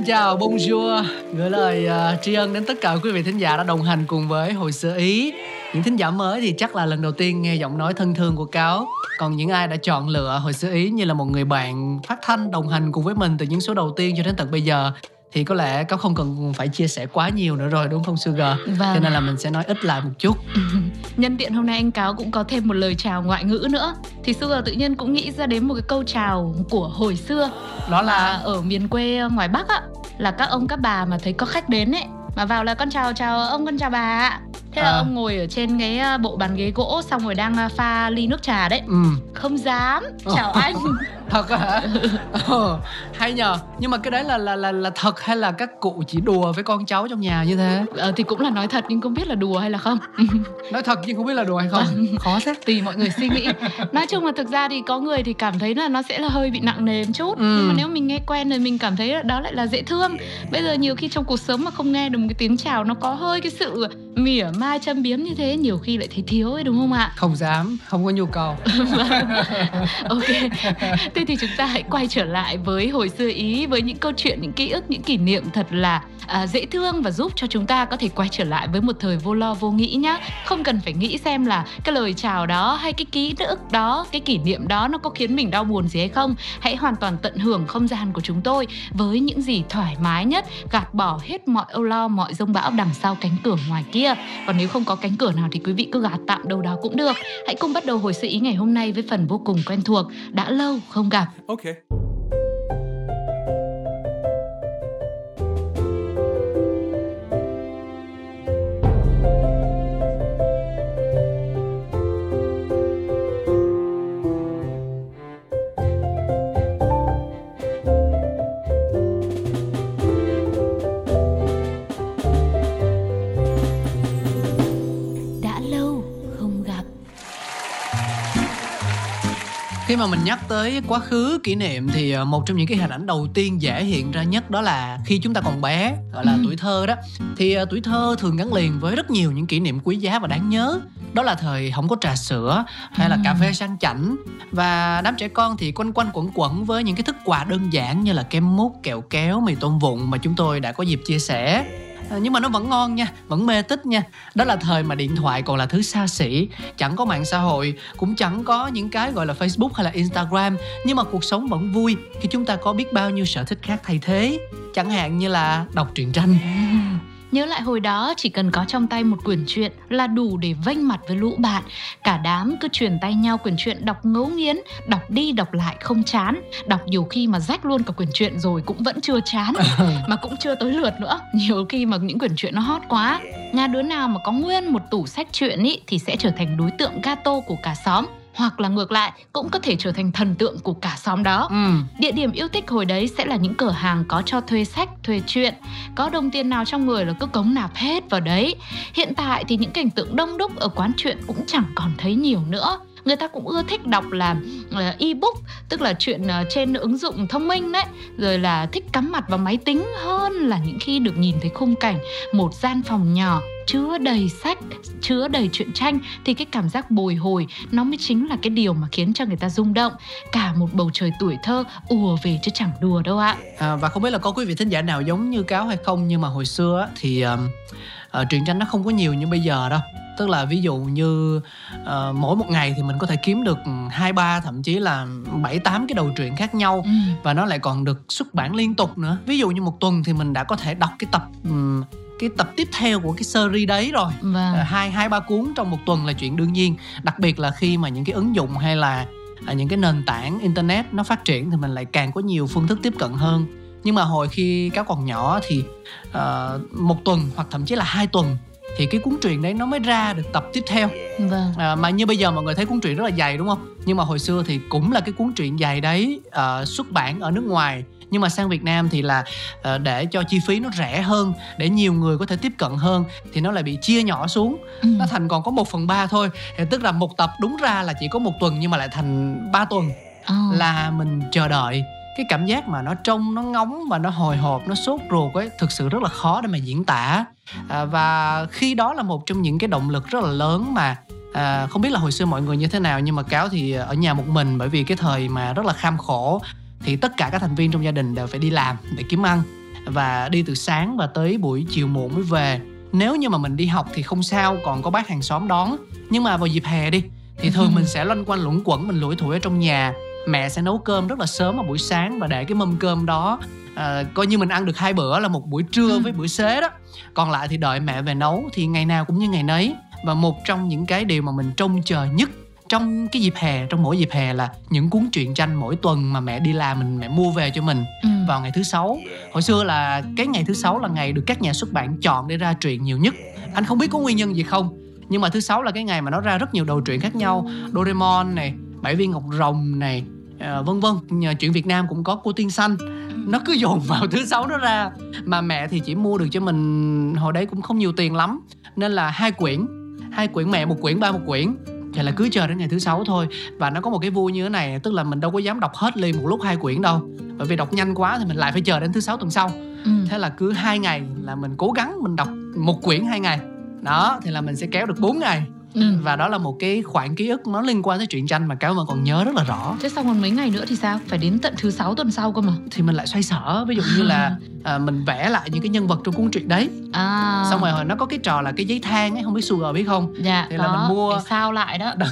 xin chào, bonjour Gửi lời uh, tri ân đến tất cả quý vị thính giả đã đồng hành cùng với Hồi xưa Ý Những thính giả mới thì chắc là lần đầu tiên nghe giọng nói thân thương của Cáo Còn những ai đã chọn lựa Hồi xưa Ý như là một người bạn phát thanh đồng hành cùng với mình từ những số đầu tiên cho đến tận bây giờ thì có lẽ cáo không cần phải chia sẻ quá nhiều nữa rồi đúng không Sugar? Vâng. Cho nên là mình sẽ nói ít lại một chút. Nhân tiện hôm nay anh Cáo cũng có thêm một lời chào ngoại ngữ nữa. Thì Sugar tự nhiên cũng nghĩ ra đến một cái câu chào của hồi xưa. Đó Là? Ở miền quê ngoài Bắc á. Là các ông các bà mà thấy có khách đến ấy Mà vào là con chào chào ông con chào bà ạ. Thế là À. ông ngồi ở trên cái à, bộ bàn ghế gỗ Xong rồi đang à, pha ly nước trà đấy. Ừ, Không dám. Chào anh thật á hả? Ờ, hay nhờ. Nhưng mà cái đấy là là là là thật hay là các cụ chỉ đùa với con cháu trong nhà như thế? ờ, Thì cũng là nói thật nhưng không biết là đùa hay là không Nói thật nhưng không biết là đùa hay không. Khó thế. tùy mọi người suy nghĩ nói chung là thực ra thì có người thì cảm thấy là nó sẽ là hơi bị nặng nề một chút Ừ. nhưng mà nếu mình nghe quen rồi mình cảm thấy là đó lại là dễ thương bây giờ nhiều khi trong cuộc sống mà không nghe được một cái tiếng chào nó có hơi cái sự mỉa mai châm biếm như thế nhiều khi lại thấy thiếu ấy đúng không ạ Không dám, không có nhu cầu. ok thế thì chúng ta hãy quay trở lại với hồi xưa ý với những câu chuyện những ký ức những kỷ niệm thật là à, dễ thương và giúp cho chúng ta có thể quay trở lại với một thời vô lo vô nghĩ nhá. Không cần phải nghĩ xem là cái lời chào đó hay cái ký ức đó cái kỷ niệm đó nó có khiến mình đau buồn gì hay không. Hãy hoàn toàn tận hưởng không gian của chúng tôi với những gì thoải mái nhất gạt bỏ hết mọi âu lo mọi rông bão đằng sau cánh cửa ngoài kia. Còn nếu không có cánh cửa nào thì quý vị cứ gạt tạm đâu đó cũng được. Hãy cùng bắt đầu hồi sự ý ngày hôm nay với phần vô cùng quen thuộc. Đã lâu không gặp Okay. Mà mình nhắc tới quá khứ kỷ niệm thì ờ, một trong những cái hình ảnh đầu tiên dễ hiện ra nhất đó là khi chúng ta còn bé, gọi là Ừ. tuổi thơ đó. Thì ờ, tuổi thơ thường gắn liền với rất nhiều những kỷ niệm quý giá và đáng nhớ. Đó là thời không có trà sữa hay là Ừ. cà phê sang chảnh và đám trẻ con thì quanh quanh quẩn quẩn với những cái thức quà đơn giản như là kem mút, kẹo kéo, mì tôm vụn mà chúng tôi đã có dịp chia sẻ. Ờ, nhưng mà nó vẫn ngon nha, vẫn mê tích nha. Đó là thời mà điện thoại còn là thứ xa xỉ, chẳng có mạng xã hội, cũng chẳng có những cái gọi là Facebook hay là Instagram, nhưng mà cuộc sống vẫn vui khi chúng ta có biết bao nhiêu sở thích khác thay thế. Chẳng hạn như là đọc truyện tranh. À. Nhớ lại hồi đó chỉ cần có trong tay một quyển truyện là đủ để vênh mặt với lũ bạn. Cả đám cứ truyền tay nhau quyển truyện đọc ngấu nghiến, đọc đi đọc lại không chán. Đọc nhiều khi mà rách luôn cả quyển truyện rồi cũng vẫn chưa chán. mà cũng chưa tới lượt nữa. Nhiều khi mà những quyển truyện nó hot quá. Nhà đứa nào mà có nguyên một tủ sách truyện ý thì sẽ trở thành đối tượng gato của cả xóm. Hoặc là ngược lại cũng có thể trở thành thần tượng của cả xóm đó. Ừ. Địa điểm yêu thích hồi đấy sẽ là những cửa hàng có cho thuê sách, thuê truyện. Có đồng tiền nào trong người là cứ cống nạp hết vào đấy. Hiện tại thì những cảnh tượng đông đúc ở quán truyện cũng chẳng còn thấy nhiều nữa. Người ta cũng ưa thích đọc là uh, ebook, tức là chuyện uh, trên ứng dụng thông minh đấy. Rồi là thích cắm mặt vào máy tính hơn là những khi được nhìn thấy khung cảnh một gian phòng nhỏ chứa đầy sách, chứa đầy truyện tranh thì cái cảm giác bồi hồi nó mới chính là cái điều mà khiến cho người ta rung động. Cả một bầu trời tuổi thơ ùa về chứ chẳng đùa đâu ạ. À, và không biết là có quý vị thính giả nào giống như cáo hay không nhưng mà hồi xưa thì um, ờ, truyện tranh nó không có nhiều như bây giờ đâu. Tức là ví dụ như ờ, mỗi một ngày thì mình có thể kiếm được hai ba thậm chí là bảy tám cái đầu truyện khác nhau Ừ. và nó lại còn được xuất bản liên tục nữa. Ví dụ như một tuần thì mình đã có thể đọc cái tập ừm, cái tập tiếp theo của cái series đấy rồi. Vâng. Ờ, hai hai ba cuốn trong một tuần là chuyện đương nhiên. Đặc biệt là khi mà những cái ứng dụng hay là à, những cái nền tảng internet nó phát triển thì mình lại càng có nhiều phương thức tiếp cận hơn nhưng mà hồi khi cáo còn nhỏ thì ờ, một tuần hoặc thậm chí là hai tuần thì cái cuốn truyện đấy nó mới ra được tập tiếp theo. Vâng. À, mà như bây giờ mọi người thấy cuốn truyện rất là dày đúng không? Nhưng mà hồi xưa thì cũng là cái cuốn truyện dày đấy uh, xuất bản ở nước ngoài. Nhưng mà sang Việt Nam thì là uh, để cho chi phí nó rẻ hơn để nhiều người có thể tiếp cận hơn thì nó lại bị chia nhỏ xuống. Ừ. nó thành còn có một phần ba thôi. Thì tức là một tập đúng ra là chỉ có một tuần nhưng mà lại thành ba tuần oh. là mình chờ đợi cái cảm giác mà nó trông nó ngóng và nó hồi hộp nó sốt ruột ấy thực sự rất là khó để mà diễn tả. À, và khi đó là một trong những cái động lực rất là lớn mà à, không biết là hồi xưa mọi người như thế nào nhưng mà cáo thì ở nhà một mình bởi vì cái thời mà rất là kham khổ thì tất cả các thành viên trong gia đình đều phải đi làm để kiếm ăn và đi từ sáng và tới buổi chiều muộn mới về. Nếu như mà mình đi học thì không sao còn có bác hàng xóm đón. Nhưng mà vào dịp hè đi thì thường mình sẽ loanh quanh luẩn quẩn mình lủi thủi ở trong nhà mẹ sẽ nấu cơm rất là sớm vào buổi sáng và để cái mâm cơm đó à, coi như mình ăn được hai bữa là một buổi trưa với bữa xế đó. Còn lại thì đợi mẹ về nấu thì ngày nào cũng như ngày nấy. Và một trong những cái điều mà mình trông chờ nhất trong cái dịp hè trong mỗi dịp hè là những cuốn truyện tranh mỗi tuần mà mẹ đi làm mình mẹ mua về cho mình ừ. vào ngày thứ sáu. Hồi xưa là cái ngày thứ sáu là ngày được các nhà xuất bản chọn để ra truyện nhiều nhất. Anh không biết có nguyên nhân gì không nhưng mà thứ sáu là cái ngày mà nó ra rất nhiều đầu truyện khác nhau. Doraemon này bảy viên ngọc rồng này uh, vân vân. Nhờ chuyện Việt Nam cũng có cô tiên xanh. Nó cứ dồn vào thứ sáu nó ra. Mà mẹ thì chỉ mua được cho mình hồi đấy cũng không nhiều tiền lắm. Nên là hai quyển hai quyển mẹ một quyển ba một quyển. Thì là cứ chờ đến ngày thứ sáu thôi. Và nó có một cái vui như thế này tức là mình đâu có dám đọc hết liền một lúc hai quyển đâu. Bởi vì đọc nhanh quá thì mình lại phải chờ đến thứ sáu tuần sau. Ừ. thế là cứ hai ngày là mình cố gắng mình đọc một quyển hai ngày. Đó thì là mình sẽ kéo được 4 ngày Ừ. và đó là một cái khoảng ký ức nó liên quan tới truyện tranh mà cáo mà còn nhớ rất là rõ. Thế xong còn mấy ngày nữa thì sao? Phải đến tận thứ sáu tuần sau cơ mà. Thì mình lại xoay sở ví dụ như là à, mình vẽ lại những cái nhân vật trong cuốn truyện đấy. À. xong rồi nó có cái trò là cái giấy than ấy không biết sugar biết không? Dạ thì đó, là mình mua. Sao lại đó, đó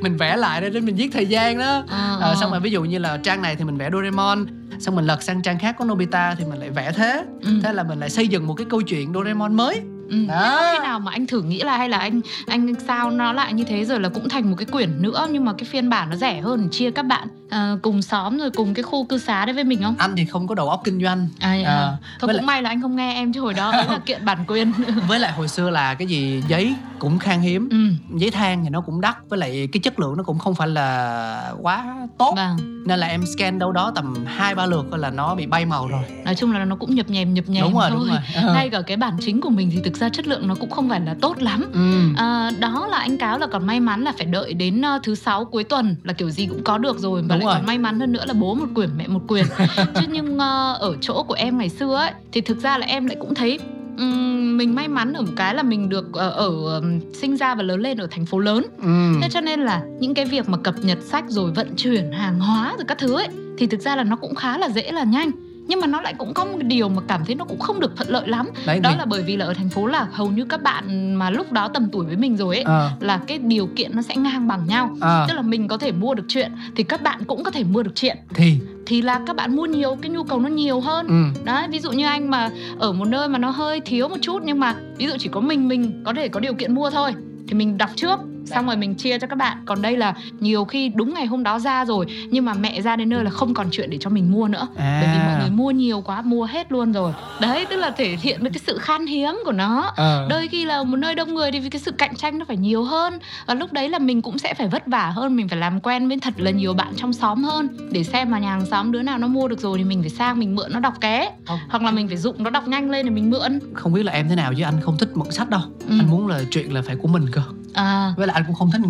mình vẽ lại để mình giết thời gian đó. À, à, xong rồi ví dụ như là trang này thì mình vẽ Doraemon. Xong mình lật sang trang khác có Nobita thì mình lại vẽ thế. Ừ. thế là mình lại xây dựng một cái câu chuyện Doraemon mới Ừ. Đó. khi nào mà anh thử nghĩ là hay là anh anh sao nó lại như thế rồi là cũng thành một cái quyển nữa nhưng mà cái phiên bản nó rẻ hơn chia các bạn uh, cùng xóm rồi cùng cái khu cư xá đấy với mình không? Anh thì không có đầu óc kinh doanh. À, à. à. Thôi cũng lại... may là anh không nghe em chứ hồi đó là kiện bản quyền. với lại hồi xưa là cái gì giấy cũng khan hiếm, ừ. giấy than thì nó cũng đắt với lại cái chất lượng nó cũng không phải là quá tốt. Vâng. Nên là em scan đâu đó tầm hai ba lượt là nó bị bay màu rồi. Nói chung là nó cũng nhập nhèm nhập nhèm đúng rồi, thôi. Đúng rồi. Ngay cả cái bản chính của mình thì thực ra chất lượng nó cũng không phải là tốt lắm. Ừ. À, đó là anh cáo là còn may mắn là phải đợi đến uh, thứ sáu cuối tuần là kiểu gì cũng có được rồi và đúng lại rồi. còn may mắn hơn nữa là bố một quyển mẹ một quyển chứ nhưng uh, ở chỗ của em ngày xưa ấy thì thực ra là em lại cũng thấy um, mình may mắn ở một cái là mình được uh, ở um, sinh ra và lớn lên ở thành phố lớn ừ. thế cho nên là những cái việc mà cập nhật sách rồi vận chuyển hàng hóa rồi các thứ ấy thì thực ra là nó cũng khá là dễ là nhanh nhưng mà nó lại cũng có một điều mà cảm thấy nó cũng không được thuận lợi lắm Đấy, đó thì... là bởi vì là ở thành phố là hầu như các bạn mà lúc đó tầm tuổi với mình rồi ấy à. là cái điều kiện nó sẽ ngang bằng nhau à. tức là mình có thể mua được chuyện thì các bạn cũng có thể mua được chuyện thì thì là các bạn mua nhiều cái nhu cầu nó nhiều hơn ừ. đấy ví dụ như anh mà ở một nơi mà nó hơi thiếu một chút nhưng mà ví dụ chỉ có mình mình có thể có điều kiện mua thôi thì mình đọc trước xong rồi mình chia cho các bạn. Còn đây là nhiều khi đúng ngày hôm đó ra rồi nhưng mà mẹ ra đến nơi là không còn chuyện để cho mình mua nữa. À. bởi vì mọi người mua nhiều quá mua hết luôn rồi. Đấy tức là thể hiện được cái sự khan hiếm của nó. À. đôi khi là một nơi đông người thì vì cái sự cạnh tranh nó phải nhiều hơn. Và lúc đấy là mình cũng sẽ phải vất vả hơn mình phải làm quen với thật là nhiều bạn trong xóm hơn. Để xem mà nhà hàng xóm đứa nào nó mua được rồi thì mình phải sang mình mượn nó đọc ké. Không. hoặc là mình phải dụng nó đọc nhanh lên để mình mượn. Không biết là em thế nào chứ anh không thích mượn sách đâu. Ừ. anh muốn là chuyện là phải của mình cơ à. Với lại anh cũng không thích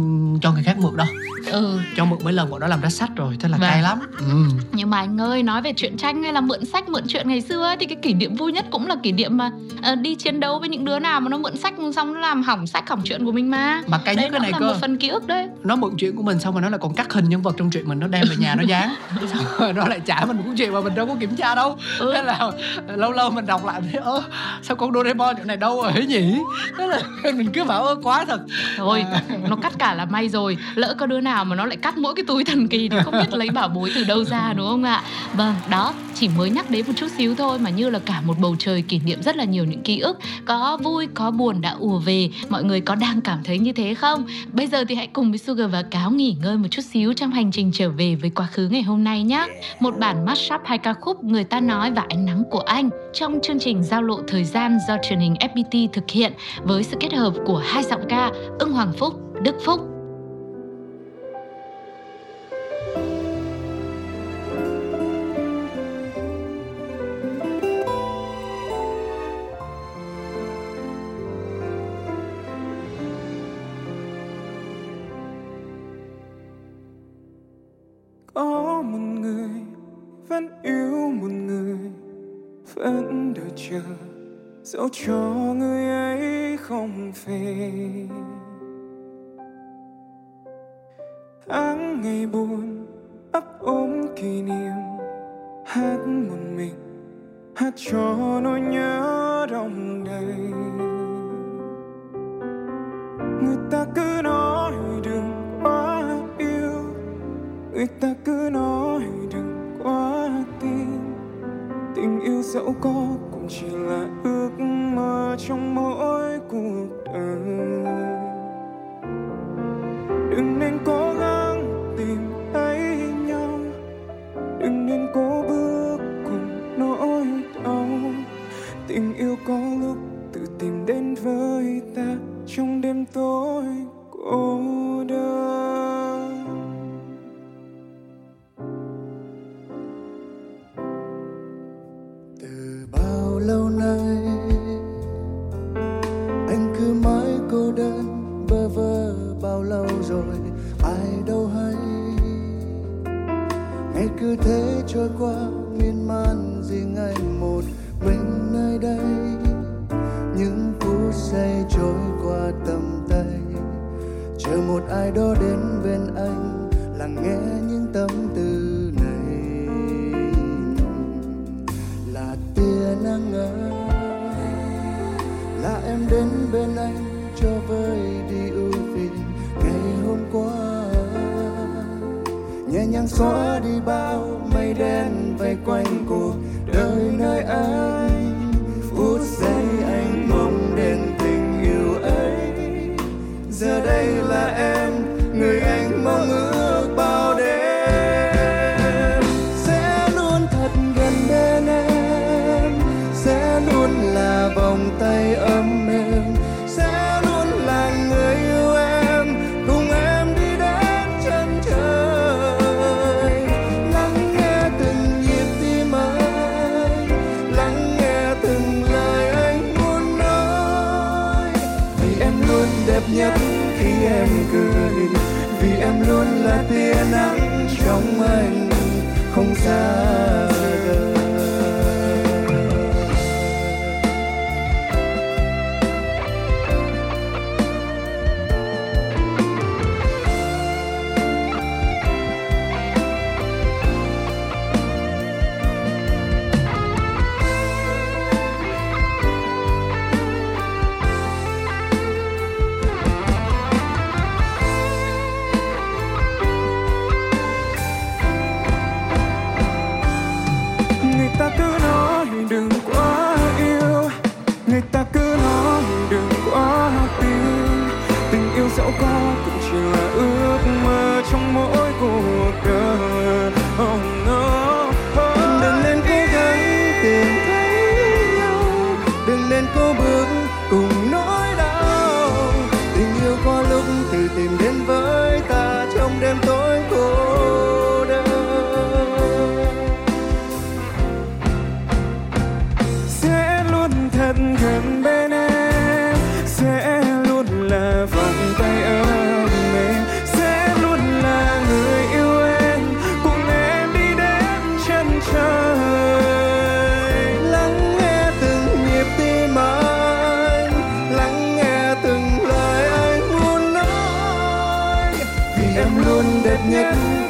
cho người khác mượn đâu. Ừ. Cho mượn mấy lần bọn đó làm ra sách rồi thế là vâng. cay lắm. Ừ. nhưng mà anh ơi nói về chuyện tranh hay là mượn sách mượn chuyện ngày xưa ấy, thì cái kỷ niệm vui nhất cũng là kỷ niệm mà uh, đi chiến đấu với những đứa nào mà nó mượn sách xong nó làm hỏng sách hỏng chuyện của mình mà. Mà cái nhất cái này là cơ. một phần ký ức đấy. Nó mượn chuyện của mình xong rồi nó lại còn cắt hình nhân vật trong chuyện mình nó đem về nhà nó dán. Rồi nó lại trả mình cũng chuyện mà mình đâu có kiểm tra đâu. Ừ. thế là lâu lâu mình đọc lại thấy ơ sao con Doraemon chỗ này đâu rồi nhỉ? Thế là mình cứ bảo ơ quá thật thôi nó cắt cả là may rồi. Lỡ có đứa nào mà nó lại cắt mỗi cái túi thần kỳ thì không biết lấy bảo bối từ đâu ra đúng không ạ? Vâng đó chỉ mới nhắc đến một chút xíu thôi mà như là cả một bầu trời kỷ niệm rất là nhiều những ký ức. Có vui có buồn đã ùa về. Mọi người có đang cảm thấy như thế không? Bây giờ thì hãy cùng với Sugar và Cáo nghỉ ngơi một chút xíu trong hành trình trở về với quá khứ ngày hôm nay nhé một bản mashup hai ca khúc người ta nói và ánh nắng của anh trong chương trình giao lộ thời gian do truyền hình FPT thực hiện với sự kết hợp của hai giọng ca Ưng Hoàng Phúc, Đức Phúc. Có một người vẫn yêu một người vẫn đợi chờ dẫu cho người ấy không về. Ngày buồn. Nhất khi em cười. Vì em luôn là tia nắng trong anh không xa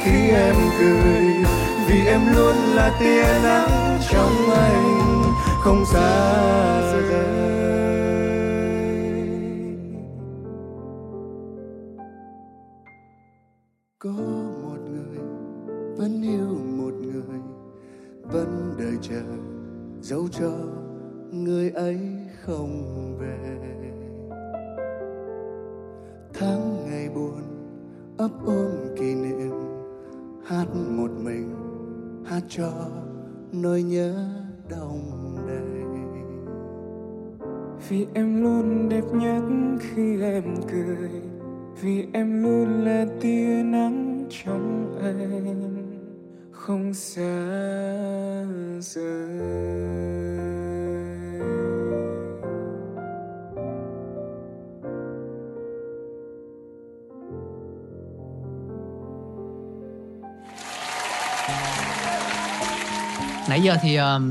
khi em cười. Vì em luôn là tia nắng trong anh, không xa rời có một người vẫn yêu một người, vẫn đợi chờ dẫu cho người ấy không cho nỗi nhớ đông đầy. Vì em luôn đẹp nhất khi em cười, vì em luôn là tia nắng trong anh không xa rời. Nãy giờ thì uh,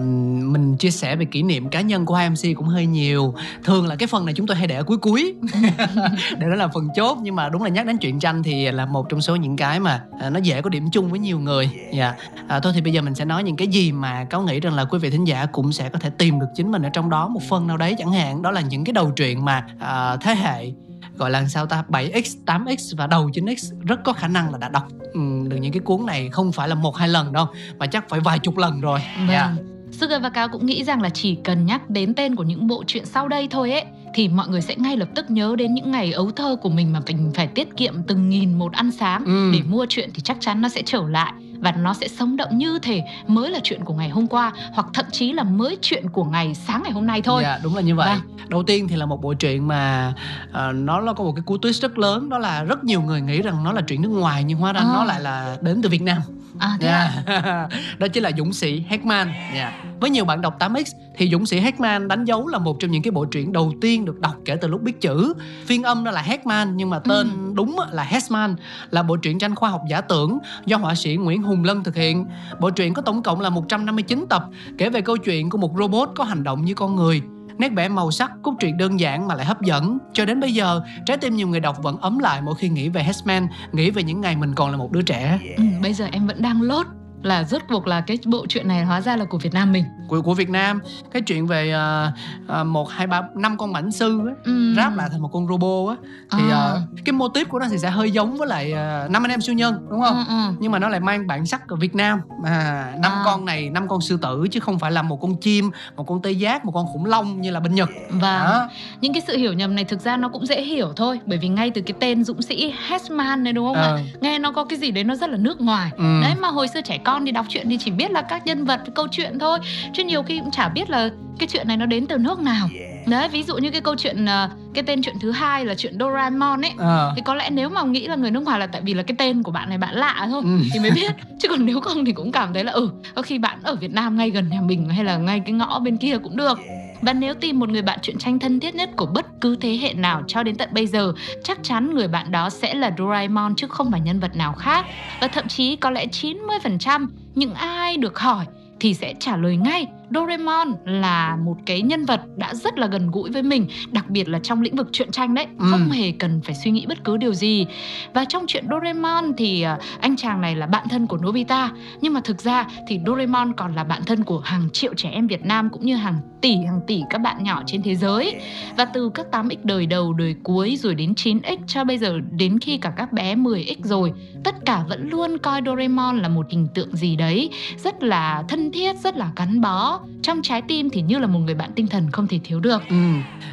mình chia sẻ về kỷ niệm cá nhân của hai mc cũng hơi nhiều. Thường là cái phần này chúng tôi hay để ở cuối cuối. Để nó làm phần chốt nhưng mà đúng là nhắc đến chuyện tranh thì là một trong số những cái mà uh, nó dễ có điểm chung với nhiều người. Dạ. Yeah. uh, thôi thì bây giờ mình sẽ nói những cái gì mà có nghĩ rằng là quý vị thính giả cũng sẽ có thể tìm được chính mình ở trong đó một phần nào đấy chẳng hạn. Đó là những cái đầu truyện mà uh, thế hệ gọi là sao ta 7x 8x và đầu 9x rất có khả năng là đã đọc ừ, được những cái cuốn này không phải là một hai lần đâu mà chắc phải vài chục lần rồi vâng. yeah. Sugar và Cao cũng nghĩ rằng là chỉ cần nhắc đến tên của những bộ truyện sau đây thôi ấy thì mọi người sẽ ngay lập tức nhớ đến những ngày ấu thơ của mình mà mình phải tiết kiệm từng nghìn một ăn sáng ừ. để mua chuyện thì chắc chắn nó sẽ trở lại và nó sẽ sống động như thể mới là chuyện của ngày hôm qua hoặc thậm chí là mới chuyện của ngày sáng ngày hôm nay thôi. Dạ đúng là như vậy. Vâng. Đầu tiên thì là một bộ truyện mà uh, nó nó có một cái cú twist rất lớn đó là rất nhiều người nghĩ rằng nó là chuyện nước ngoài nhưng hóa ra à. nó lại là đến từ Việt Nam. À, thế yeah. à? đó chính là Dũng sĩ Heckman. Yeah. Với nhiều bạn đọc 8X thì Dũng sĩ Heckman đánh dấu là một trong những cái bộ truyện đầu tiên được đọc kể từ lúc biết chữ. Phiên âm đó là Heckman nhưng mà tên ừ. đúng là Hessman là bộ truyện tranh khoa học giả tưởng do họa sĩ Nguyễn Hùng Lân thực hiện. Bộ truyện có tổng cộng là 159 tập kể về câu chuyện của một robot có hành động như con người nét vẽ màu sắc cốt truyện đơn giản mà lại hấp dẫn. Cho đến bây giờ trái tim nhiều người đọc vẫn ấm lại mỗi khi nghĩ về Hesman, nghĩ về những ngày mình còn là một đứa trẻ. Ừ, bây giờ em vẫn đang lốt là rốt cuộc là cái bộ truyện này hóa ra là của Việt Nam mình của của Việt Nam cái chuyện về ờ, uh, một hai ba năm con mảnh sư á ừ. ráp lại thành một con robot á thì à. uh, cái mô típ của nó thì sẽ hơi giống với lại năm anh em siêu nhân đúng không ừ, ừ. nhưng mà nó lại mang bản sắc của Việt Nam à, năm à. con này năm con sư tử chứ không phải là một con chim một con tê giác một con khủng long như là bên Nhật và vâng. những cái sự hiểu nhầm này thực ra nó cũng dễ hiểu thôi bởi vì ngay từ cái tên dũng sĩ Hessman này đúng không ạ à. nghe nó có cái gì đấy nó rất là nước ngoài ừ. đấy mà hồi xưa trẻ con đi đọc truyện thì chỉ biết là các nhân vật câu chuyện thôi. Chứ nhiều khi cũng chả biết là cái chuyện này nó đến từ nước nào. Đấy ví dụ như cái câu chuyện ờ, cái tên chuyện thứ hai là chuyện Doraemon ấy. À. thì có lẽ nếu mà nghĩ là người nước ngoài là tại vì là cái tên của bạn này bạn lạ thôi ừ. thì mới biết. Chứ còn nếu không thì cũng cảm thấy là ừ có khi bạn ở Việt Nam ngay gần nhà mình hay là ngay cái ngõ bên kia cũng được và nếu tìm một người bạn truyện tranh thân thiết nhất của bất cứ thế hệ nào cho đến tận bây giờ, chắc chắn người bạn đó sẽ là Doraemon chứ không phải nhân vật nào khác. Và thậm chí có lẽ 90% những ai được hỏi thì sẽ trả lời ngay Doraemon là một cái nhân vật đã rất là gần gũi với mình đặc biệt là trong lĩnh vực truyện tranh đấy. Ừ. không hề cần phải suy nghĩ bất cứ điều gì. Và trong chuyện Doraemon thì à, anh chàng này là bạn thân của Nobita. Nhưng mà thực ra thì Doraemon còn là bạn thân của hàng triệu trẻ em Việt Nam cũng như hàng tỷ hàng tỷ các bạn nhỏ trên thế giới. Và từ các 8x đời đầu đời cuối rồi đến 9x cho bây giờ đến khi cả các bé 10x rồi tất cả vẫn luôn coi Doraemon là một hình tượng gì đấy. Rất là thân thiết rất là gắn bó trong trái tim thì như là một người bạn tinh thần không thể thiếu được ừ.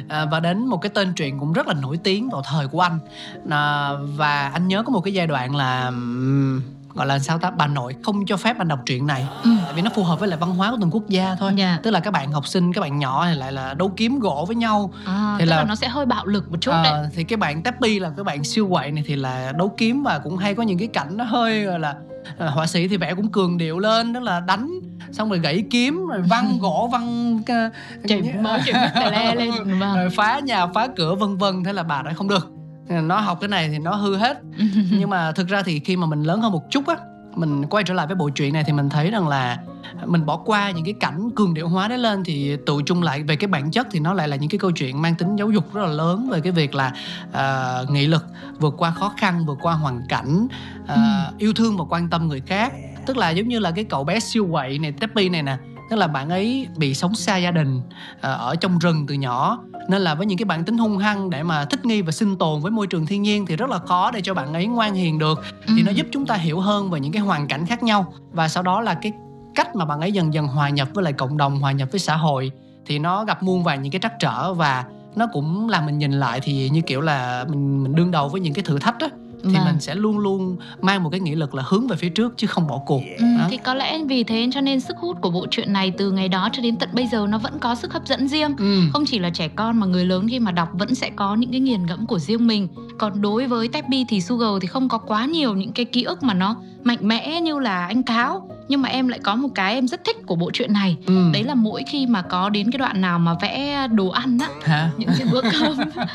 à, và đến một cái tên truyện cũng rất là nổi tiếng vào thời của anh à, và anh nhớ có một cái giai đoạn là gọi là sao ta bà nội không cho phép anh đọc truyện này ừ. tại vì nó phù hợp với lại văn hóa của từng quốc gia thôi yeah. Dạ. tức là các bạn học sinh các bạn nhỏ thì lại là đấu kiếm gỗ với nhau à, thì là, là nó sẽ hơi bạo lực một chút à, đấy thì cái bạn Tappy là cái bạn siêu quậy này thì là đấu kiếm và cũng hay có những cái cảnh nó hơi gọi là à, họa sĩ thì vẽ cũng cường điệu lên đó là đánh xong rồi gãy kiếm rồi văng gỗ văng chảy máu chảy le lên vâng. rồi phá nhà phá cửa vân vân thế là bà nói không được nó học cái này thì nó hư hết nhưng mà thực ra thì khi mà mình lớn hơn một chút á mình quay trở lại với bộ truyện này thì mình thấy rằng là mình bỏ qua những cái cảnh cường điệu hóa đấy lên thì tụ chung lại về cái bản chất thì nó lại là những cái câu chuyện mang tính giáo dục rất là lớn về cái việc là uh, nghị lực vượt qua khó khăn vượt qua hoàn cảnh uh, ừ. yêu thương và quan tâm người khác tức là giống như là cái cậu bé siêu quậy này Teppy này nè tức là bạn ấy bị sống xa gia đình ờ, ở trong rừng từ nhỏ nên là với những cái bản tính hung hăng để mà thích nghi và sinh tồn với môi trường thiên nhiên thì rất là khó để cho bạn ấy ngoan hiền được ừ. thì nó giúp chúng ta hiểu hơn về những cái hoàn cảnh khác nhau và sau đó là cái cách mà bạn ấy dần dần hòa nhập với lại cộng đồng hòa nhập với xã hội thì nó gặp muôn vàn những cái trắc trở và nó cũng làm mình nhìn lại thì như kiểu là mình mình đương đầu với những cái thử thách đó thì Vâng. mình sẽ luôn luôn mang một cái nghị lực là hướng về phía trước chứ không bỏ cuộc Ừ, Đó. thì có lẽ vì thế cho nên sức hút của bộ truyện này từ ngày đó cho đến tận bây giờ nó vẫn có sức hấp dẫn riêng ừ. không chỉ là trẻ con mà người lớn khi mà đọc vẫn sẽ có những cái nghiền ngẫm của riêng mình còn đối với Teppy thì Sugar thì không có quá nhiều những cái ký ức mà nó mạnh mẽ như là anh cáo. Nhưng mà em lại có một cái em rất thích của bộ truyện này. Ừ. đấy là mỗi khi mà có đến cái đoạn nào mà vẽ đồ ăn á hả? những cái bữa cơm.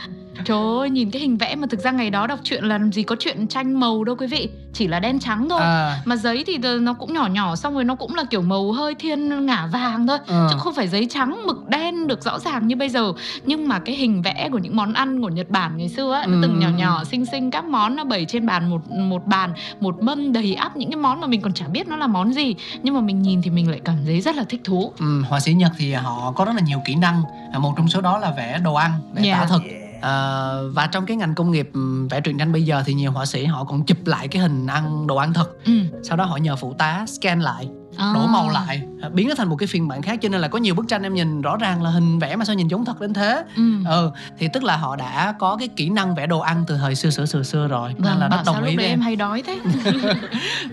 Trời ơi, nhìn cái hình vẽ mà thực ra ngày đó đọc truyện là làm gì có chuyện tranh màu đâu quý vị Chỉ là đen trắng thôi. À, Mà giấy thì nó cũng nhỏ nhỏ Xong rồi nó cũng là kiểu màu hơi thiên ngả vàng thôi ờ. chứ không phải giấy trắng mực đen được rõ ràng như bây giờ. Nhưng mà cái hình vẽ của những món ăn của Nhật Bản ngày xưa á nó từng Ừ. nhỏ nhỏ xinh xinh các món nó bày trên bàn một một bàn một mâm đầy ắp những cái món mà mình còn chả biết nó là món gì. Nhưng mà mình nhìn thì mình lại cảm thấy rất là thích thú. Ừ, họa sĩ Nhật thì họ có rất là nhiều kỹ năng. À, một trong số đó là vẽ đồ ăn vẽ Yeah. tả thực à, và trong cái ngành công nghiệp ừm, vẽ truyện tranh bây giờ thì nhiều họa sĩ họ còn chụp lại cái hình ăn đồ ăn thật ừ. sau đó họ nhờ phụ tá scan lại À. đổ màu lại. À, biến nó thành một cái phiên bản khác cho nên là có nhiều bức tranh em nhìn rõ ràng là hình vẽ mà sao nhìn giống thật đến thế. Ừ. ừ thì tức là họ đã có cái kỹ năng vẽ đồ ăn từ thời xưa xưa xưa xưa rồi. Nên Vâng, là bảo rất sao đồng ý với em. em hay đói thế?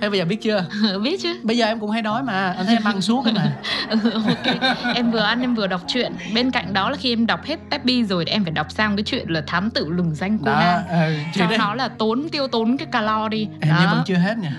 Thế bây giờ biết chưa? Biết chứ. Bây giờ em cũng hay đói mà. Anh thấy em ăn suốt mà. Ừ, ok. Em vừa ăn em vừa đọc truyện. Bên cạnh đó là khi em đọc hết Teppy rồi thì em phải đọc sang cái chuyện là thám tử lừng danh đó Conan ừ, cho nó là tốn tiêu tốn cái calo đi. Em Đó. vẫn chưa hết nha.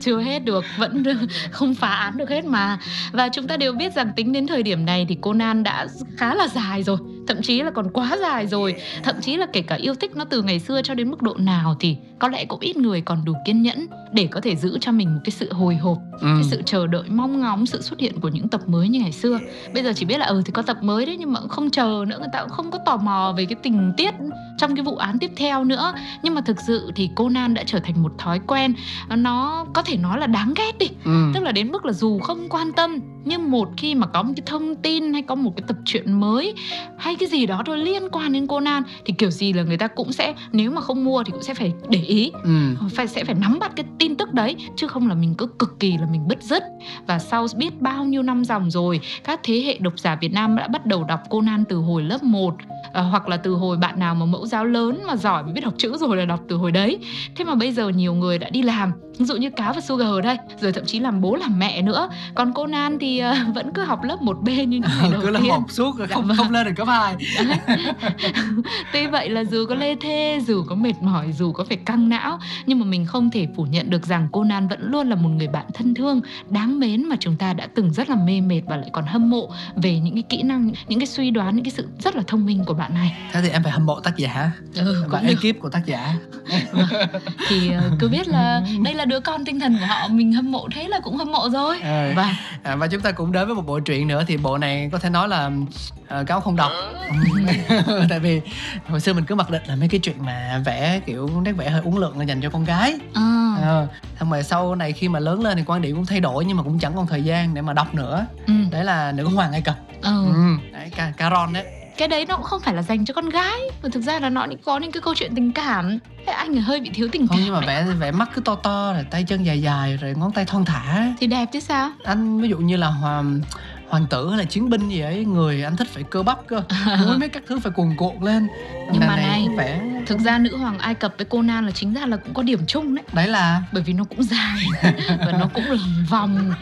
Chưa hết được vẫn không phá án được hết mà. Và chúng ta đều biết rằng tính đến thời điểm này thì Conan đã khá là dài rồi thậm chí là còn quá dài rồi. Thậm chí là kể cả yêu thích nó từ ngày xưa cho đến mức độ nào thì có lẽ cũng ít người còn đủ kiên nhẫn để có thể giữ cho mình một cái sự hồi hộp ừ. cái sự chờ đợi mong ngóng sự xuất hiện của những tập mới như ngày xưa. Bây giờ chỉ biết là ừ thì có tập mới đấy nhưng mà cũng không chờ nữa người ta cũng không có tò mò về cái tình tiết trong cái vụ án tiếp theo nữa. Nhưng mà thực sự thì Conan đã trở thành một thói quen. Nó có thể nói là đáng ghét đi. Ừ. tức là đến mức là dù không quan tâm nhưng một khi mà có một cái thông tin hay có một cái tập truyện mới hay cái gì đó thôi liên quan đến Conan thì kiểu gì là người ta cũng sẽ nếu mà không mua thì cũng sẽ phải để ý. Ừ. phải sẽ phải nắm bắt cái tin tức đấy chứ không là mình cứ cực kỳ là mình bứt rứt. Và sau biết bao nhiêu năm dòng rồi các thế hệ độc giả Việt Nam đã bắt đầu đọc Conan từ hồi lớp 1 à, hoặc là từ hồi bạn nào mà mẫu giáo lớn mà giỏi biết đọc chữ rồi là đọc từ hồi đấy. Thế mà bây giờ nhiều người đã đi làm ví dụ như cá và Sugar ở đây rồi thậm chí làm bố làm mẹ nữa. Còn Conan thì à, vẫn cứ học lớp 1B như những ngày đầu cứ là tiên. một suốt rồi Dạ không vâng. không lên được cấp hai. Tuy vậy là dù có lê thê, dù có mệt mỏi, dù có phải căng não Nhưng mà mình không thể phủ nhận được rằng Conan vẫn luôn là một người bạn thân thương, đáng mến Mà chúng ta đã từng rất là mê mệt và lại còn hâm mộ Về những cái kỹ năng, những cái suy đoán, những cái sự rất là thông minh của bạn này. Thế thì em phải hâm mộ tác giả. Ừ, và ekip của tác giả Thì ờ, cứ biết là đây là đứa con tinh thần của họ Mình hâm mộ thế là cũng hâm mộ rồi. Ừ. Và à, và chúng ta cũng đến với một bộ truyện nữa thì bộ này có thể nói là uh, cáo không đọc. Tại vì hồi xưa mình cứ mặc định là mấy cái chuyện mà vẽ kiểu nét vẽ hơi uống lượng là dành cho con gái. À, Ờ, xong rồi sau này khi mà lớn lên thì quan điểm cũng thay đổi nhưng mà cũng chẳng còn thời gian để mà đọc nữa. Ừ, đấy là nữ hoàng ai cập. Ừ. ừ. đấy Ca- caron đấy cái đấy nó cũng không phải là dành cho con gái mà thực ra là nó có những cái câu chuyện tình cảm. Thế anh hơi bị thiếu tình không cảm nhưng mà vẽ vẽ mắt cứ to to rồi tay chân dài dài rồi ngón tay thon thả. Thì đẹp chứ sao? Anh ví dụ như là hoàng hoàng tử hay là chiến binh gì ấy người anh thích phải cơ bắp cơ mũi mấy các thứ phải cuồn cuộn lên. Nhưng Đằng mà này, vẽ thực ra nữ hoàng ai cập với conan là chính ra là cũng có điểm chung đấy. Đấy là? Bởi vì nó cũng dài và nó cũng lòng vòng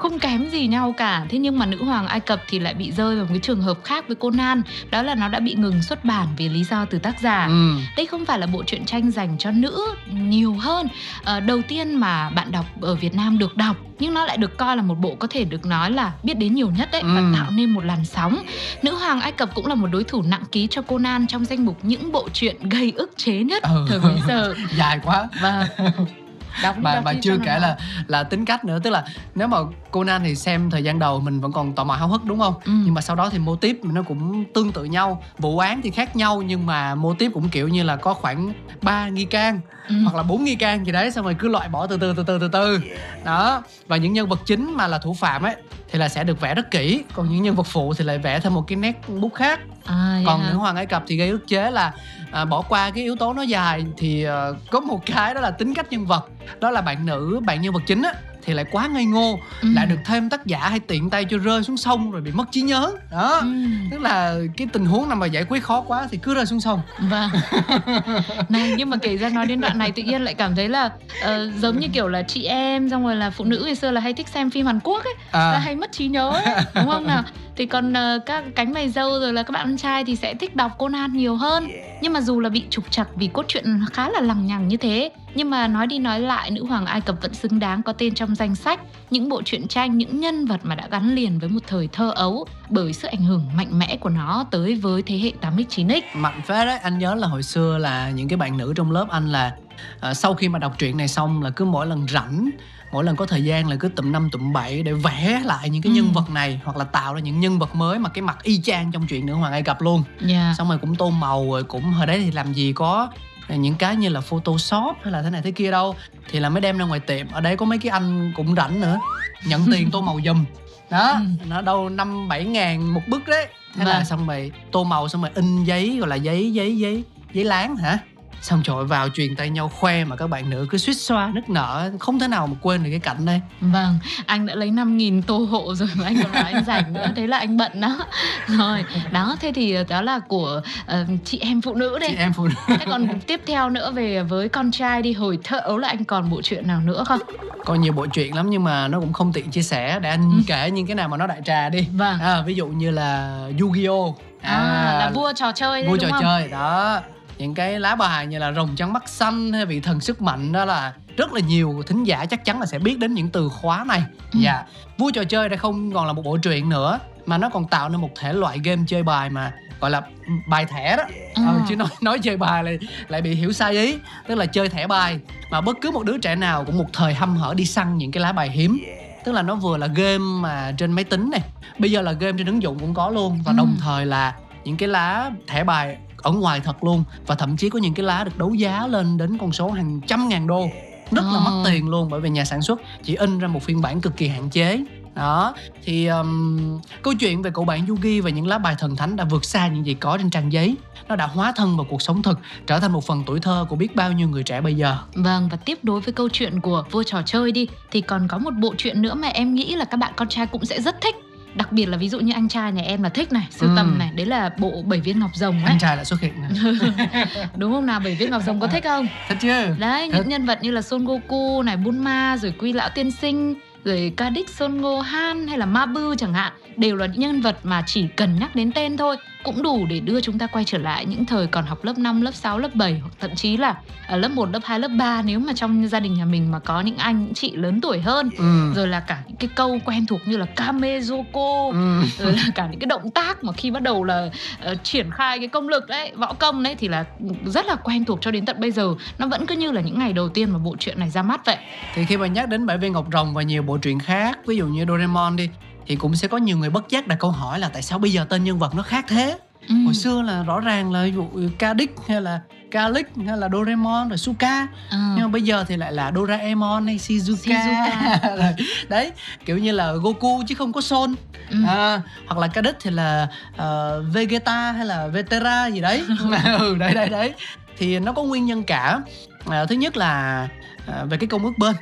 không kém gì nhau cả. Thế nhưng mà nữ hoàng ai cập thì lại bị rơi vào một cái trường hợp khác với conan đó là nó đã bị ngừng xuất bản vì lý do từ tác giả. Ừ. đây không phải là bộ truyện tranh dành cho nữ nhiều hơn. Ờ, đầu tiên mà bạn đọc ở Việt Nam được đọc nhưng nó lại được coi là một bộ có thể được nói là biết đến nhiều nhất đấy và Ừ. tạo nên một làn sóng. Nữ hoàng Ai Cập cũng là một đối thủ nặng ký cho Conan trong danh mục những bộ truyện gây ức chế nhất Ừ. thời bấy giờ. Dài quá. Và đọc mà đi chưa kể là là tính cách nữa tức là nếu mà Conan thì xem thời gian đầu mình vẫn còn tò mò háo hức đúng không? Ừ. nhưng mà sau đó thì mô típ nó cũng tương tự nhau vụ án thì khác nhau nhưng mà mô típ cũng kiểu như là có khoảng 3 nghi can Ừ. hoặc là bốn nghi can gì đấy xong rồi cứ loại bỏ từ từ từ từ từ từ. Đó. Và những nhân vật chính mà là thủ phạm ấy thì là sẽ được vẽ rất kỹ còn những nhân vật phụ thì lại vẽ theo một cái nét bút khác à, còn hả? nữ hoàng ai cập thì gây ức chế là à, bỏ qua cái yếu tố nó dài thì à, có một cái đó là tính cách nhân vật đó là bạn nữ bạn nhân vật chính á thì lại quá ngây ngô Ừ. lại được thêm tác giả hay tiện tay cho rơi xuống sông rồi bị mất trí nhớ đó Ừ. tức là cái tình huống nào mà giải quyết khó quá thì cứ rơi xuống sông Vâng. này nhưng mà kể ra nói đến đoạn này tự nhiên lại cảm thấy là ờ, giống như kiểu là chị em xong rồi là phụ nữ ngày xưa là hay thích xem phim Hàn Quốc ấy là à, hay mất trí nhớ ấy, đúng không nào thì còn ờ, các cánh mày dâu rồi là các bạn trai thì sẽ thích đọc Conan nhiều hơn. Nhưng mà dù là bị trục trặc vì cốt truyện khá là lằng nhằng như thế nhưng mà nói đi nói lại nữ hoàng Ai Cập vẫn xứng đáng có tên trong danh sách những bộ truyện tranh những nhân vật mà đã gắn liền với một thời thơ ấu bởi sự ảnh hưởng mạnh mẽ của nó tới với thế hệ 8x 9x mạnh phết đấy. Anh nhớ là hồi xưa là những cái bạn nữ trong lớp anh là ờ, sau khi mà đọc truyện này xong là cứ mỗi lần rảnh mỗi lần có thời gian là cứ tụm năm tụm bảy để vẽ lại những cái Ừ. nhân vật này hoặc là tạo ra những nhân vật mới mà cái mặt y chang trong truyện nữ hoàng ai cập luôn yeah. xong rồi cũng tô màu rồi cũng hồi đấy thì làm gì có những cái như là photoshop hay là thế này thế kia đâu thì là mới đem ra ngoài tiệm ở đây có mấy cái anh cũng rảnh nữa nhận tiền tô màu giùm đó Ừ. nó đâu năm bảy ngàn một bức đấy thế là Vâng. xong rồi tô màu xong rồi in giấy gọi là giấy giấy giấy giấy láng hả xong trời vào truyền tay nhau khoe mà các bạn nữ cứ suýt xoa nức nở không thể nào mà quên được cái cảnh đây Vâng, anh đã lấy 5.000 tô hộ rồi mà anh còn nói anh rảnh nữa, thế là anh bận đó. Rồi, đó, thế thì đó là của ờ, chị em phụ nữ chị đây. em phụ nữ Thế còn tiếp theo nữa về với con trai đi, hồi thơ ấu là anh còn bộ truyện nào nữa không? có nhiều bộ truyện lắm nhưng mà nó cũng không tiện chia sẻ để anh Ừ. kể những cái nào mà nó đại trà đi Vâng, à, ví dụ như là Yu-Gi-Oh à, là vua trò chơi đấy vua đúng trò không? chơi đó những cái lá bài như là rồng trắng mắt xanh hay vị thần sức mạnh đó là rất là nhiều thính giả chắc chắn là sẽ biết đến những từ khóa này Ừ. dạ vua trò chơi đây không còn là một bộ truyện nữa mà nó còn tạo nên một thể loại game chơi bài mà gọi là bài thẻ đó À. Ờ, chứ nói nói chơi bài lại lại bị hiểu sai ý tức là chơi thẻ bài mà bất cứ một đứa trẻ nào cũng một thời hăm hở đi săn những cái lá bài hiếm tức là nó vừa là game mà trên máy tính này bây giờ là game trên ứng dụng cũng có luôn và Ừ. đồng thời là những cái lá thẻ bài ở ngoài thật luôn. Và thậm chí có những cái lá được đấu giá lên đến con số hàng trăm ngàn đô. Rất là Ờ. mất tiền luôn bởi vì nhà sản xuất chỉ in ra một phiên bản cực kỳ hạn chế. Đó. Thì um, câu chuyện về cậu bạn Yugi và những lá bài thần thánh đã vượt xa những gì có trên trang giấy. Nó đã hóa thân vào cuộc sống thực trở thành một phần tuổi thơ của biết bao nhiêu người trẻ bây giờ. Vâng và tiếp đối với câu chuyện của vua trò chơi đi thì còn có một bộ truyện nữa mà em nghĩ là các bạn con trai cũng sẽ rất thích đặc biệt là ví dụ như anh trai nhà em là thích này sưu Ừ. tầm này đấy là bộ bảy viên ngọc rồng ấy. anh trai đã xuất hiện đúng không nào? Bảy viên ngọc rồng có thích không? Thích chứ? Đấy những nhân vật như là Son Goku này Bulma rồi Quy lão tiên sinh rồi Cadix Son Gohan hay là Mabu chẳng hạn đều là những nhân vật mà chỉ cần nhắc đến tên thôi cũng đủ để đưa chúng ta quay trở lại những thời còn học lớp 5, lớp 6, lớp 7 hoặc thậm chí là ở lớp 1, lớp 2, lớp 3 nếu mà trong gia đình nhà mình mà có những anh những chị lớn tuổi hơn ừ. rồi là cả những cái câu quen thuộc như là Kamezoko Ừ. rồi là cả những cái động tác mà khi bắt đầu là ờ, triển khai cái công lực đấy võ công đấy thì là rất là quen thuộc cho đến tận bây giờ nó vẫn cứ như là những ngày đầu tiên mà bộ truyện này ra mắt vậy thì khi mà nhắc đến bảy viên ngọc rồng và nhiều bộ truyện khác ví dụ như Doraemon đi thì cũng sẽ có nhiều người bất giác đặt câu hỏi là tại sao bây giờ tên nhân vật nó khác thế ừ. hồi xưa là rõ ràng là ví dụ Cadix hay là Calix hay là Doraemon rồi Suka Ờ. nhưng mà bây giờ thì lại là Doraemon hay Shizuka, Shizuka. Rồi, đấy kiểu như là Goku chứ không có Son Ừ. à, hoặc là Cadix thì là ờ, Vegeta hay là Vetera gì đấy ừ đấy đấy đấy thì nó có nguyên nhân cả à, thứ nhất là à, về cái công ước bên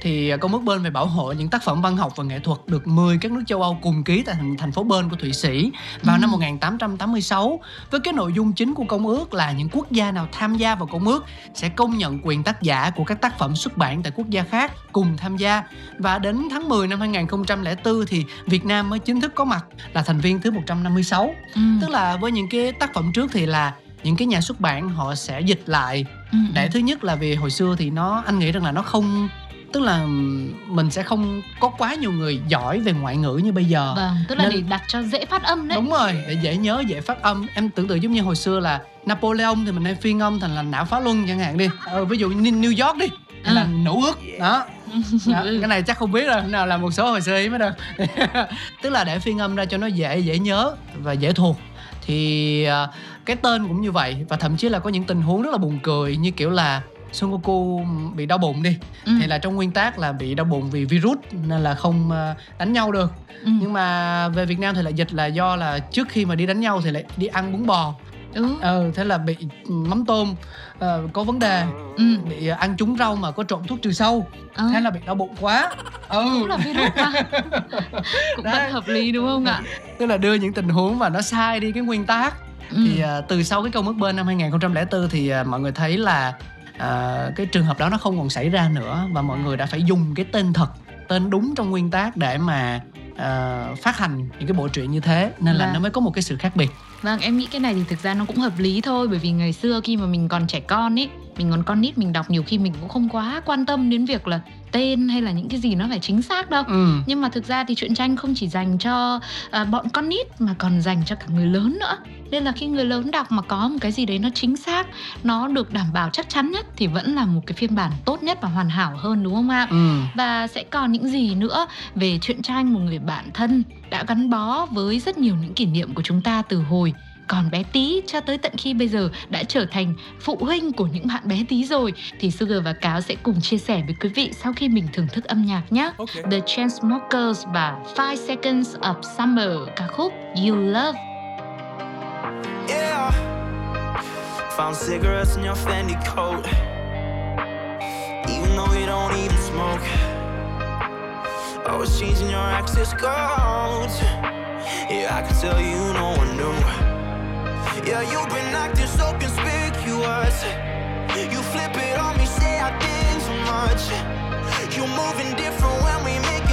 thì công ước bên về bảo hộ những tác phẩm văn học và nghệ thuật được 10 các nước châu Âu cùng ký tại thành, thành phố Bơn của Thụy Sĩ vào Ừ. năm 1886 với cái nội dung chính của công ước là những quốc gia nào tham gia vào công ước sẽ công nhận quyền tác giả của các tác phẩm xuất bản tại quốc gia khác cùng tham gia và đến tháng 10 năm 2004 thì Việt Nam mới chính thức có mặt là thành viên thứ 156 Ừ. tức là với những cái tác phẩm trước thì là những cái nhà xuất bản họ sẽ dịch lại Ừ. để thứ nhất là vì hồi xưa thì nó anh nghĩ rằng là nó không tức là mình sẽ không có quá nhiều người giỏi về ngoại ngữ như bây giờ. Vâng tức là Nên- để đặt cho dễ phát âm đấy. Đúng rồi để dễ nhớ dễ phát âm. Em tưởng tượng giống như hồi xưa là Napoleon thì mình hay phiên âm thành là não phá luân chẳng hạn đi. Ờ, ví dụ như New York đi hay là Ừ. nữ ước. Đó. Đó, cái này chắc không biết rồi nào là một số hồi xưa ý mới được. Tức là để phiên âm ra cho nó dễ dễ nhớ và dễ thuộc. Thì à, cái tên cũng như vậy và thậm chí là có những tình huống rất là buồn cười như kiểu là Son Goku bị đau bụng đi. Ừ. thì là trong nguyên tác là bị đau bụng vì virus nên là không à, đánh nhau được. Ừ. nhưng mà về Việt Nam thì lại dịch là do là trước khi mà đi đánh nhau thì lại đi ăn bún bò. Ừ. ừ thế là bị mắm tôm ờ, có vấn đề. Ừ. bị ăn trúng rau mà có trộn thuốc trừ sâu. Ờ, thế là bị đau bụng quá. Ừ. Cũng là virus mà cũng vẫn hợp lý đúng không ạ? Tức là đưa những tình huống và nó sai đi cái nguyên tắc ừ. thì à, từ sau cái câu mất bên năm 2004 thì à, mọi người thấy là à, cái trường hợp đó nó không còn xảy ra nữa và mọi người đã phải dùng cái tên thật tên đúng trong nguyên tác để mà à, phát hành những cái bộ truyện như thế nên là Vâng. nó mới có một cái sự khác biệt Vâng, em nghĩ cái này thì thực ra nó cũng hợp lý thôi. Bởi vì ngày xưa khi mà mình còn trẻ con ấy Mình còn con nít mình đọc nhiều khi mình cũng không quá quan tâm đến việc là tên hay là những cái gì nó phải chính xác đâu. Ừ. Nhưng mà thực ra thì truyện tranh không chỉ dành cho à, bọn con nít mà còn dành cho cả người lớn nữa. Nên là khi người lớn đọc mà có một cái gì đấy nó chính xác Nó được đảm bảo chắc chắn nhất thì vẫn là một cái phiên bản tốt nhất và hoàn hảo hơn đúng không ạ? ừ. Và sẽ còn những gì nữa về truyện tranh một người bạn thân đã gắn bó với rất nhiều những kỷ niệm của chúng ta từ hồi còn bé tí cho tới tận khi bây giờ đã trở thành phụ huynh của những bạn bé tí rồi thì Sugar và Cáo sẽ cùng chia sẻ với quý vị sau khi mình thưởng thức âm nhạc nhé. Okay. The Chainsmokers và Five Seconds of Summer ca khúc You Love. Yeah. Found cigarettes in your Fendi coat. Even though you don't even smoke. Always changing your access codes. Yeah, I can tell you no one knew. Yeah, you've been acting so conspicuous. You flip it on me, say I think too much. You're moving different when we making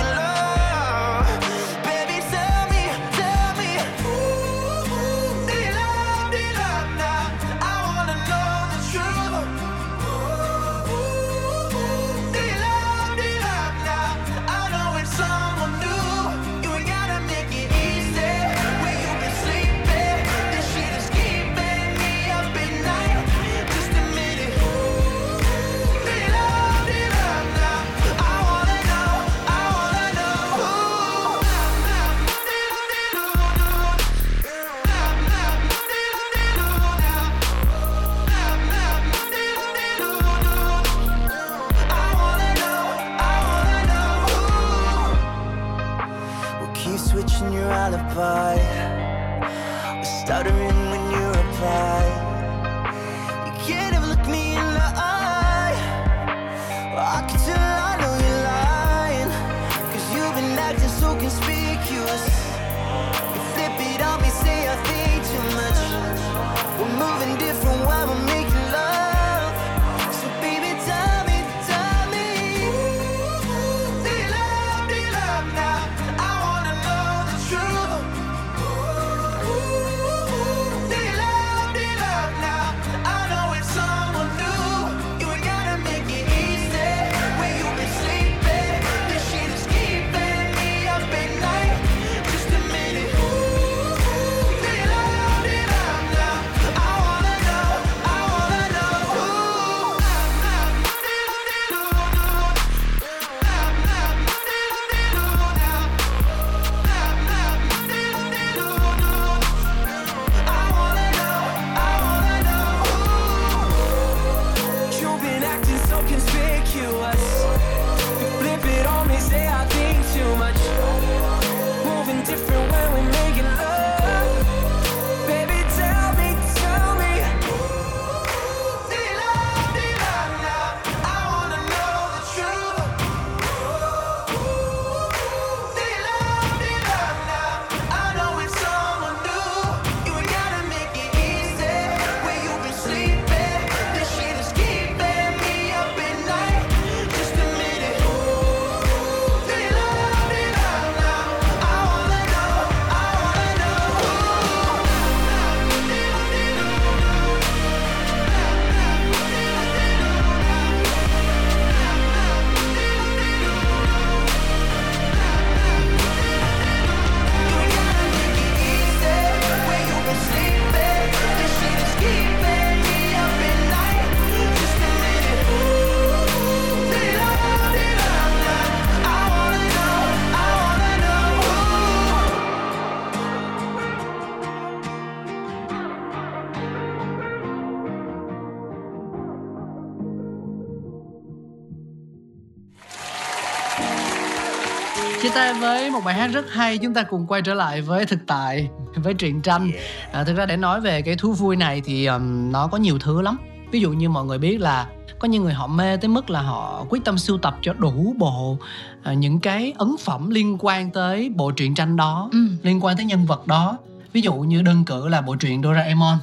với một bài hát rất hay chúng ta cùng quay trở lại với thực tại với truyện tranh. À, thực ra để nói về cái thú vui này thì um, nó có nhiều thứ lắm. Ví dụ như mọi người biết là có những người họ mê tới mức là họ quyết tâm sưu tập cho đủ bộ à, những cái ấn phẩm liên quan tới bộ truyện tranh đó Ừ. liên quan tới nhân vật đó. Ví dụ như đơn cử là bộ truyện Doraemon.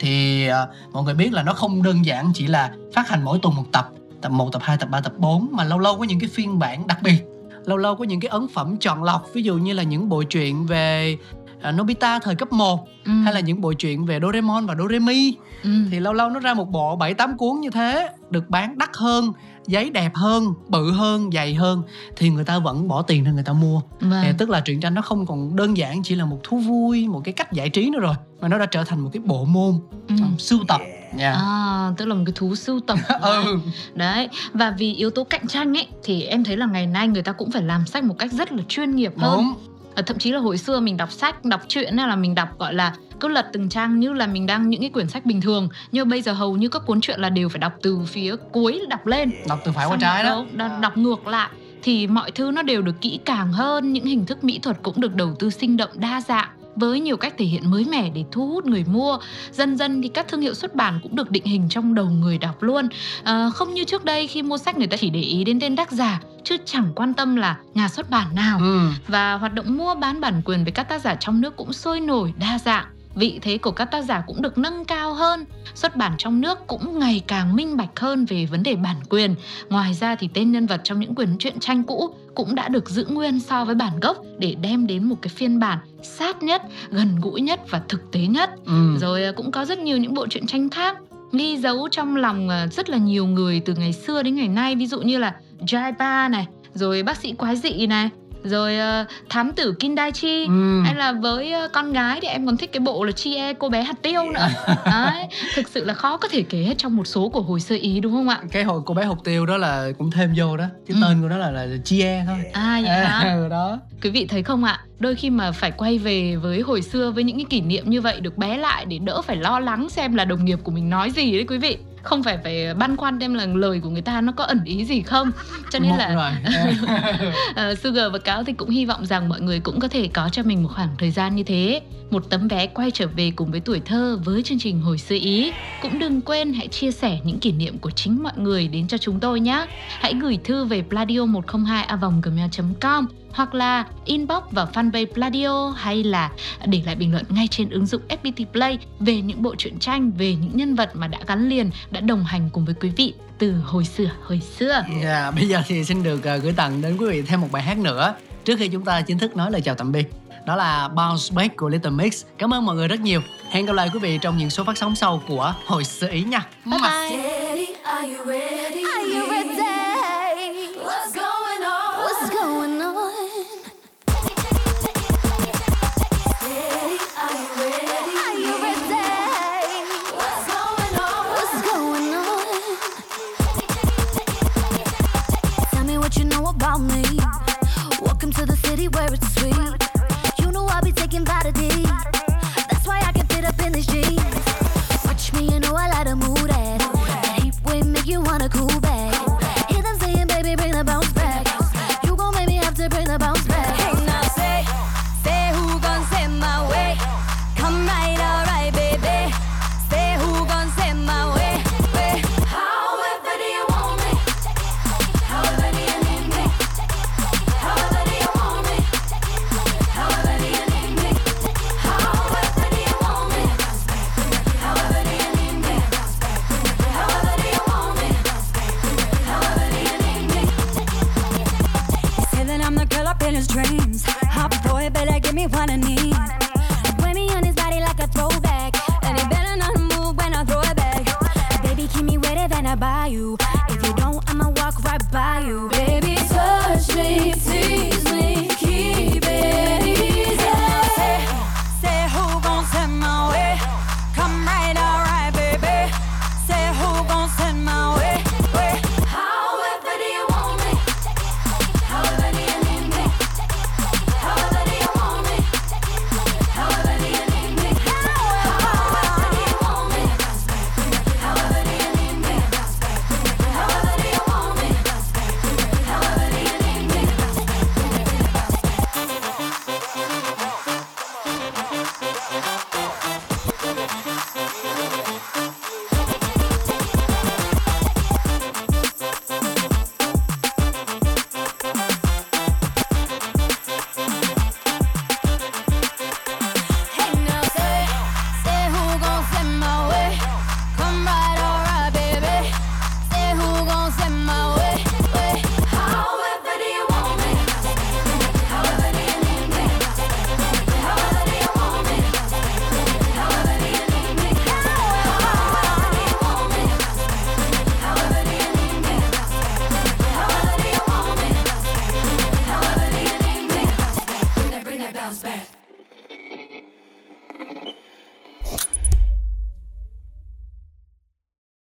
Thì à, mọi người biết là nó không đơn giản chỉ là phát hành mỗi tuần một tập tập 1, tập 2, tập 3, tập 4 mà lâu lâu có những cái phiên bản đặc biệt lâu lâu có những cái ấn phẩm chọn lọc ví dụ như là những bộ truyện về à, Nobita thời cấp 1 Ừ. hay là những bộ truyện về Doraemon và Doremi ừ. thì lâu lâu nó ra một bộ 7 8 cuốn như thế được bán đắt hơn, giấy đẹp hơn, bự hơn, dày hơn thì người ta vẫn bỏ tiền ra người ta mua. Vâng. Thì tức là truyện tranh nó không còn đơn giản chỉ là một thú vui, một cái cách giải trí nữa rồi mà nó đã trở thành một cái bộ môn Ừ. um, sưu tập. Dạ. À, tức là một cái thú sưu tập Ừ. đấy và vì yếu tố cạnh tranh ấy thì em thấy là ngày nay người ta cũng phải làm sách một cách rất là chuyên nghiệp hơn Đúng. Ờ, thậm chí là hồi xưa mình đọc sách đọc truyện hay là mình đọc gọi là cứ lật từng trang như là mình đang những cái quyển sách bình thường. Nhưng bây giờ hầu như các cuốn truyện là đều phải đọc từ phía cuối đọc lên. Đọc từ phải qua trái đó. đo- đọc ngược lại. Thì mọi thứ nó đều được kỹ càng hơn những hình thức mỹ thuật cũng được đầu tư sinh động đa dạng với nhiều cách thể hiện mới mẻ để thu hút người mua. Dần dần thì các thương hiệu xuất bản cũng được định hình trong đầu người đọc luôn. À, không như trước đây khi mua sách người ta chỉ để ý đến tên tác giả chứ chẳng quan tâm là nhà xuất bản nào. Ừ. và hoạt động mua bán bản quyền với các tác giả trong nước cũng sôi nổi đa dạng vị thế của các tác giả cũng được nâng cao hơn. Xuất bản trong nước cũng ngày càng minh bạch hơn về vấn đề bản quyền. Ngoài ra thì tên nhân vật trong những quyển truyện tranh cũ cũng đã được giữ nguyên so với bản gốc để đem đến một cái phiên bản sát nhất gần gũi nhất và thực tế nhất. Ừ. rồi à, cũng có rất nhiều những bộ truyện tranh khác ghi dấu trong lòng à, rất là nhiều người từ ngày xưa đến ngày nay. Ví dụ như là Jaiba này rồi bác sĩ quái dị này rồi à, thám tử Kindaichi Ừ. hay là với ờ, con gái thì em còn thích cái bộ là Chi E cô bé hạt tiêu nữa đấy thực sự là khó có thể kể hết trong một số của hồi sơ ý đúng không ạ Cái hồi cô bé hộp tiêu đó là cũng thêm vô đó. Cái Ừ. tên của nó là là Chia thôi. à vậy hả Ừ, đó. quý vị thấy không ạ đôi khi mà phải quay về với hồi xưa với những cái kỷ niệm như vậy được bé lại để đỡ phải lo lắng xem là đồng nghiệp của mình nói gì đấy quý vị. Không phải phải băn khoăn xem là lời của người ta nó có ẩn ý gì không. Cho nên Một là. Ờ, Sugar và Cáo thì cũng hy vọng rằng mọi người cũng có thể có cho mình một khoảng thời gian như thế. Một tấm vé quay trở về cùng với tuổi thơ với chương trình Hồi xưa Ý. Cũng đừng quên hãy chia sẻ những kỷ niệm của chính mọi người đến cho chúng tôi nhé. Hãy gửi thư về pladio102a.gmail.com hoặc là inbox vào fanpage Pladio hay là để lại bình luận ngay trên ứng dụng FPT Play về những bộ truyện tranh, về những nhân vật mà đã gắn liền, đã đồng hành cùng với quý vị từ hồi xưa, hồi xưa. Dạ, bây giờ thì xin được uh, gửi tặng đến quý vị thêm một bài hát nữa trước khi chúng ta chính thức nói lời chào tạm biệt. Đó là Bounce Back của Little Mix. Cảm ơn mọi người rất nhiều. Hẹn gặp lại quý vị trong những số phát sóng sau của Hồi xưa ý nha. Bye bye! Daddy, are you ready? Are you ready?